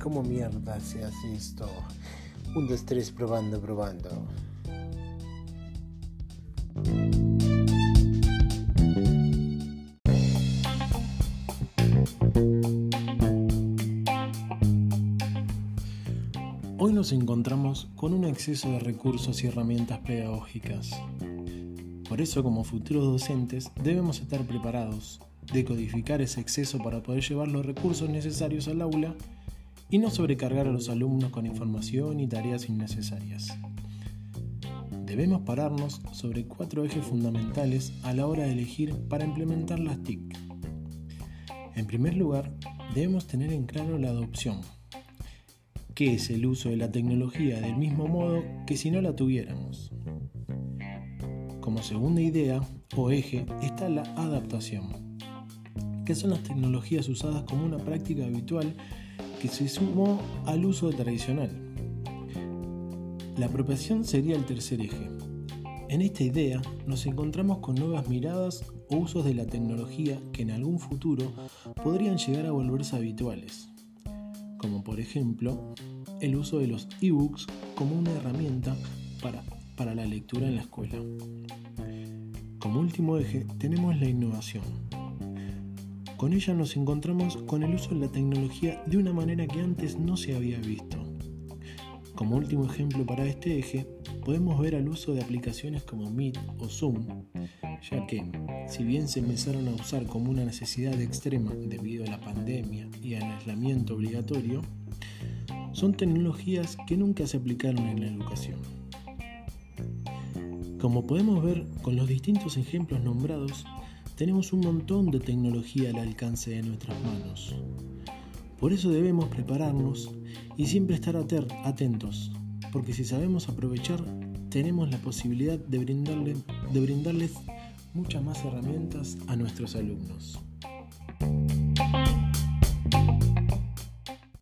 ¿cómo mierda se hace esto? Un, dos, tres, probando, probando. Hoy nos encontramos con un exceso de recursos y herramientas pedagógicas. Por eso, como futuros docentes, debemos estar preparados, decodificar ese exceso para poder llevar los recursos necesarios al aula y no sobrecargar a los alumnos con información y tareas innecesarias. Debemos pararnos sobre cuatro ejes fundamentales a la hora de elegir para implementar las TIC. En primer lugar, debemos tener en claro la adopción, que es el uso de la tecnología del mismo modo que si no la tuviéramos. Como segunda idea o eje está la adaptación, que son las tecnologías usadas como una práctica habitual que se sumó al uso tradicional. La apropiación sería el tercer eje. En esta idea nos encontramos con nuevas miradas o usos de la tecnología que en algún futuro podrían llegar a volverse habituales, como por ejemplo el uso de los ebooks como una herramienta para, para la lectura en la escuela. Como último eje tenemos la innovación, con ella nos encontramos con el uso de la tecnología de una manera que antes no se había visto. Como último ejemplo para este eje, podemos ver al uso de aplicaciones como Meet o Zoom, ya que, si bien se empezaron a usar como una necesidad extrema debido a la pandemia y al aislamiento obligatorio, son tecnologías que nunca se aplicaron en la educación. Como podemos ver con los distintos ejemplos nombrados, tenemos un montón de tecnología al alcance de nuestras manos. Por eso debemos prepararnos y siempre estar atentos, porque si sabemos aprovechar, tenemos la posibilidad de, brindarle, de brindarles muchas más herramientas a nuestros alumnos.